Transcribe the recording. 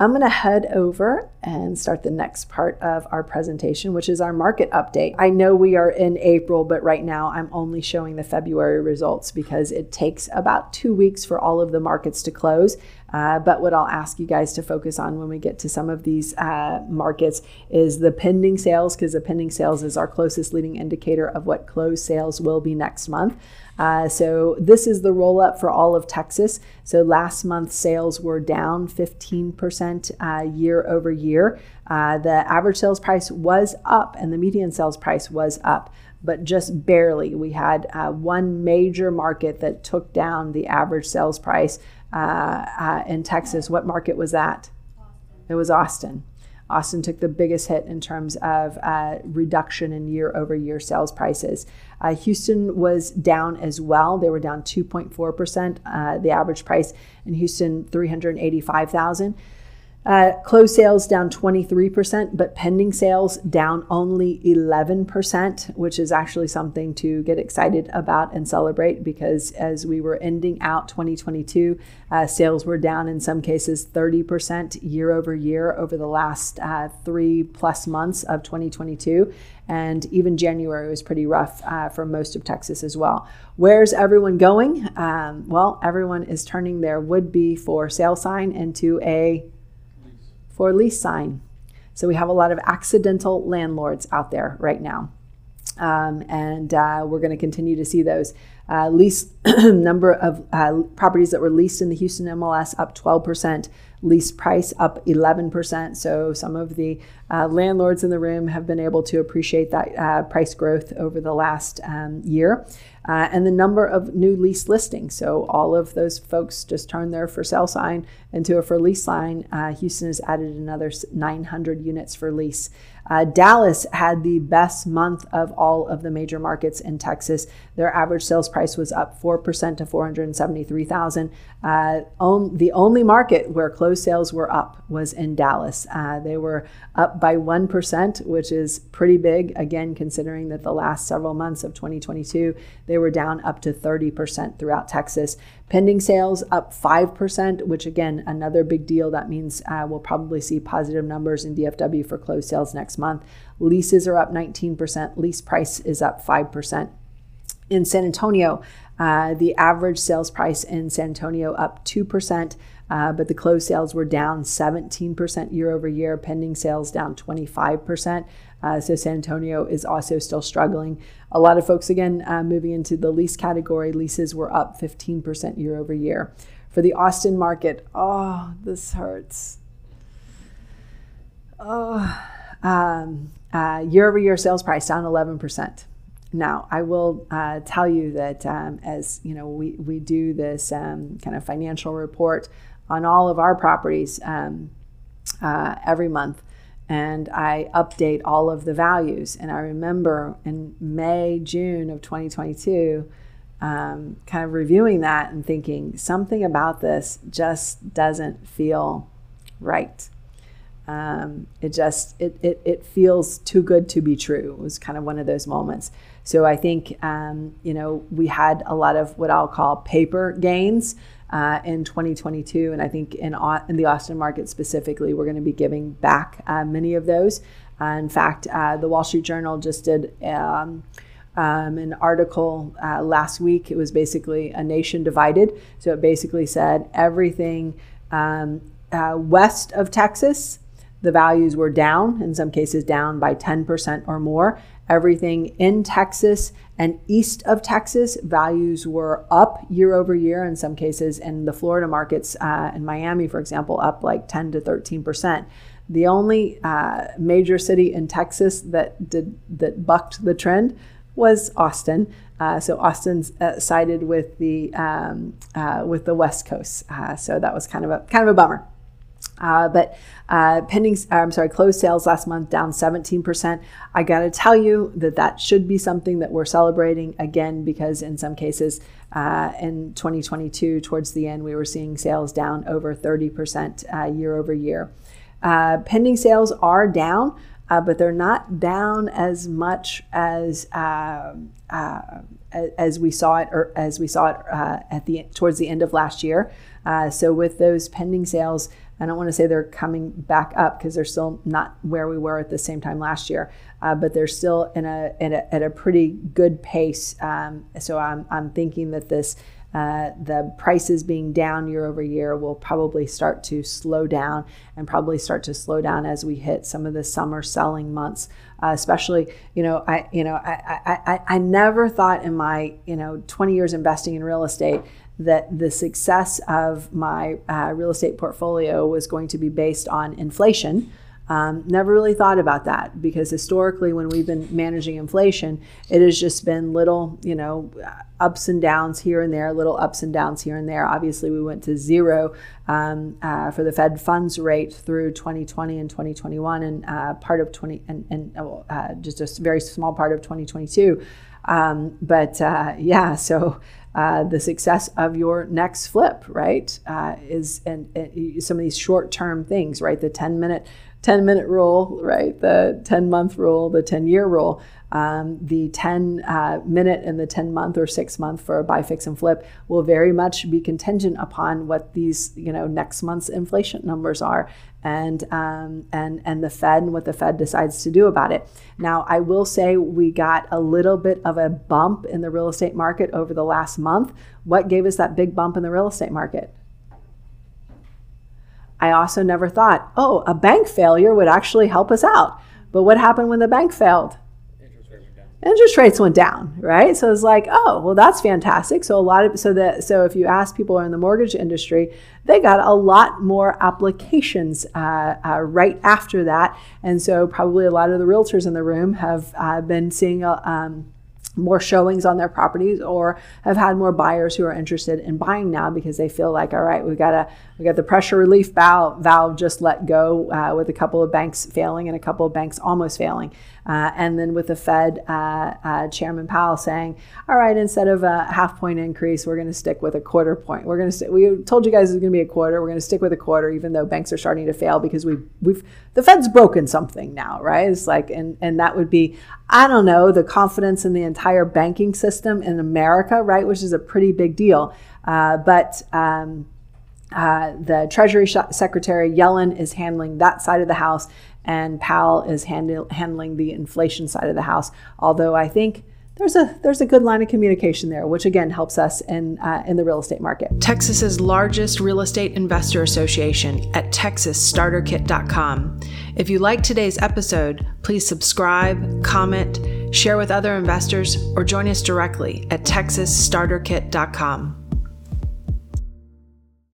I'm going to head over and start the next part of our presentation, which is our market update. I know we are in April, but right now I'm only showing the February results because it takes about two weeks for all of the markets to close. Uh, but what I'll ask you guys to focus on when we get to some of these uh, markets is the pending sales, because the pending sales is our closest leading indicator of what closed sales will be next month. Uh, so this is the roll up for all of Texas. So last month sales were down 15% uh, year over year. Uh, the average sales price was up and the median sales price was up, but just barely. We had uh, one major market that took down the average sales price uh, uh, in Texas. What market was that? It was Austin. Austin took the biggest hit in terms of uh, reduction in year over year sales prices. Uh, Houston was down as well. They were down 2.4%. Uh, the average price in Houston, 385,000. Uh, closed sales down 23%, but pending sales down only 11%, which is actually something to get excited about and celebrate because as we were ending out 2022, uh, sales were down in some cases 30% year over year over the last uh, three plus months of 2022. And even January was pretty rough uh, for most of Texas as well. Where's everyone going? Um, well, everyone is turning their would be for sale sign into a for lease sign. So we have a lot of accidental landlords out there right now. Um, and uh, we're going to continue to see those. Uh, lease number of uh, properties that were leased in the Houston MLS up 12%, lease price up 11%. So some of the uh, landlords in the room have been able to appreciate that uh, price growth over the last um, year uh, and the number of new lease listings. So all of those folks just turned their for sale sign into a for lease sign. Uh, Houston has added another 900 units for lease. Uh, Dallas had the best month of all of the major markets in Texas. Their average sales price was up 4% to 473,000. Uh, on, the only market where closed sales were up was in Dallas. Uh, they were up by 1%, which is pretty big, again, considering that the last several months of 2022, they were down up to 30% throughout Texas. Pending sales up 5%, which again, another big deal. That means uh, we'll probably see positive numbers in DFW for closed sales next month. Leases are up 19%, lease price is up 5%. In San Antonio, uh, the average sales price in San Antonio up 2%, uh, but the closed sales were down 17% year over year, pending sales down 25%. Uh, so San Antonio is also still struggling. A lot of folks, again, uh, moving into the lease category, leases were up 15% year over year. For the Austin market, oh, this hurts. Oh, um, year over year sales price down 11%. Now, I will uh, tell you that um, as you know, we, we do this um, kind of financial report on all of our properties um, uh, every month, and I update all of the values. And I remember in May, June of 2022, um, kind of reviewing that and thinking something about this just doesn't feel right. Um, it just it, it it feels too good to be true. It was kind of one of those moments. So I think um, you know we had a lot of what I'll call paper gains uh, in 2022, and I think in in the Austin market specifically, we're going to be giving back uh, many of those. Uh, in fact, uh, the Wall Street Journal just did. Um, um, an article uh, last week. It was basically a nation divided. So it basically said everything um, uh, west of Texas the values were down, in some cases down by 10% or more. Everything in Texas and east of Texas, values were up year over year, in some cases, in the Florida markets, uh, in Miami, for example, up like 10 to 13%. The only uh, major city in Texas that did that bucked the trend was Austin. Uh, so Austin's uh, sided with the um, uh, with the West Coast. Uh, so that was kind of a kind of a bummer. Uh, but uh, pending, uh, I'm sorry, closed sales last month down 17%. I got to tell you that that should be something that we're celebrating again because in some cases uh, in 2022, towards the end, we were seeing sales down over 30% uh, year over year. Uh, pending sales are down, but they're not down as much as as we saw it or as we saw it at the towards the end of last year. so with those pending sales I don't want to say they're coming back up because they're still not where we were at the same time last year, uh, but they're still in a, in a, at a pretty good pace. Um, so I'm, I'm thinking that this uh, the prices being down year over year will probably start to slow down and probably start to slow down as we hit some of the summer selling months. Uh, especially, you know, I, you know, I, I, I, I never thought in my, you know, 20 years investing in real estate that the success of my uh, real estate portfolio was going to be based on inflation. Um, never really thought about that because historically, when we've been managing inflation, it has just been little, you know, ups and downs here and there, little ups and downs here and there. Obviously, we went to zero um, uh, for the Fed funds rate through 2020 and 2021, and uh, part of 20 and, and uh, just a very small part of 2022. Um, but uh, yeah, so uh, the success of your next flip, right? Uh, is and, and, some of these short-term things, right? The 10 minute 10 minute rule, right? The 10 month rule, the 10 year rule, um, the 10 uh, minute and the 10 month or six month for a buy, fix, and flip will very much be contingent upon what these, you know, next month's inflation numbers are and um, and and the Fed and what the Fed decides to do about it. Now, I will say we got a little bit of a bump in the real estate market over the last month. What gave us that big bump in the real estate market? I also never thought, oh, a bank failure would actually help us out. But what happened when the bank failed? Interest rates went down, right? So it's like, oh, well, that's fantastic. So a lot of so that so if you ask people in the mortgage industry, they got a lot more applications uh, uh, right after that, and so probably a lot of the realtors in the room have uh, been seeing a. Um, more showings on their properties or have had more buyers who are interested in buying now because they feel like all right we got a we got the pressure relief valve, valve just let go uh, with a couple of banks failing and a couple of banks almost failing. Uh, and then with the Fed uh, uh Chairman Powell saying all right instead of a half point increase we're going to stick with a quarter point. We're going to st- we told you guys it's going to be a quarter. We're going to stick with a quarter even though banks are starting to fail because we've we've the Fed's broken something now right? It's like and and that would be I don't know the confidence in the entire banking system in America right which is a pretty big deal uh, but um, uh, the Treasury Secretary Yellen is handling that side of the House, and Powell is handle, handling the inflation side of the House. Although I think there's a there's a good line of communication there, which again helps us in uh, in the real estate market. Texas's largest real estate investor association at TexasStarterKit.com. If you like today's episode, please subscribe, comment, share with other investors, or join us directly at TexasStarterKit.com.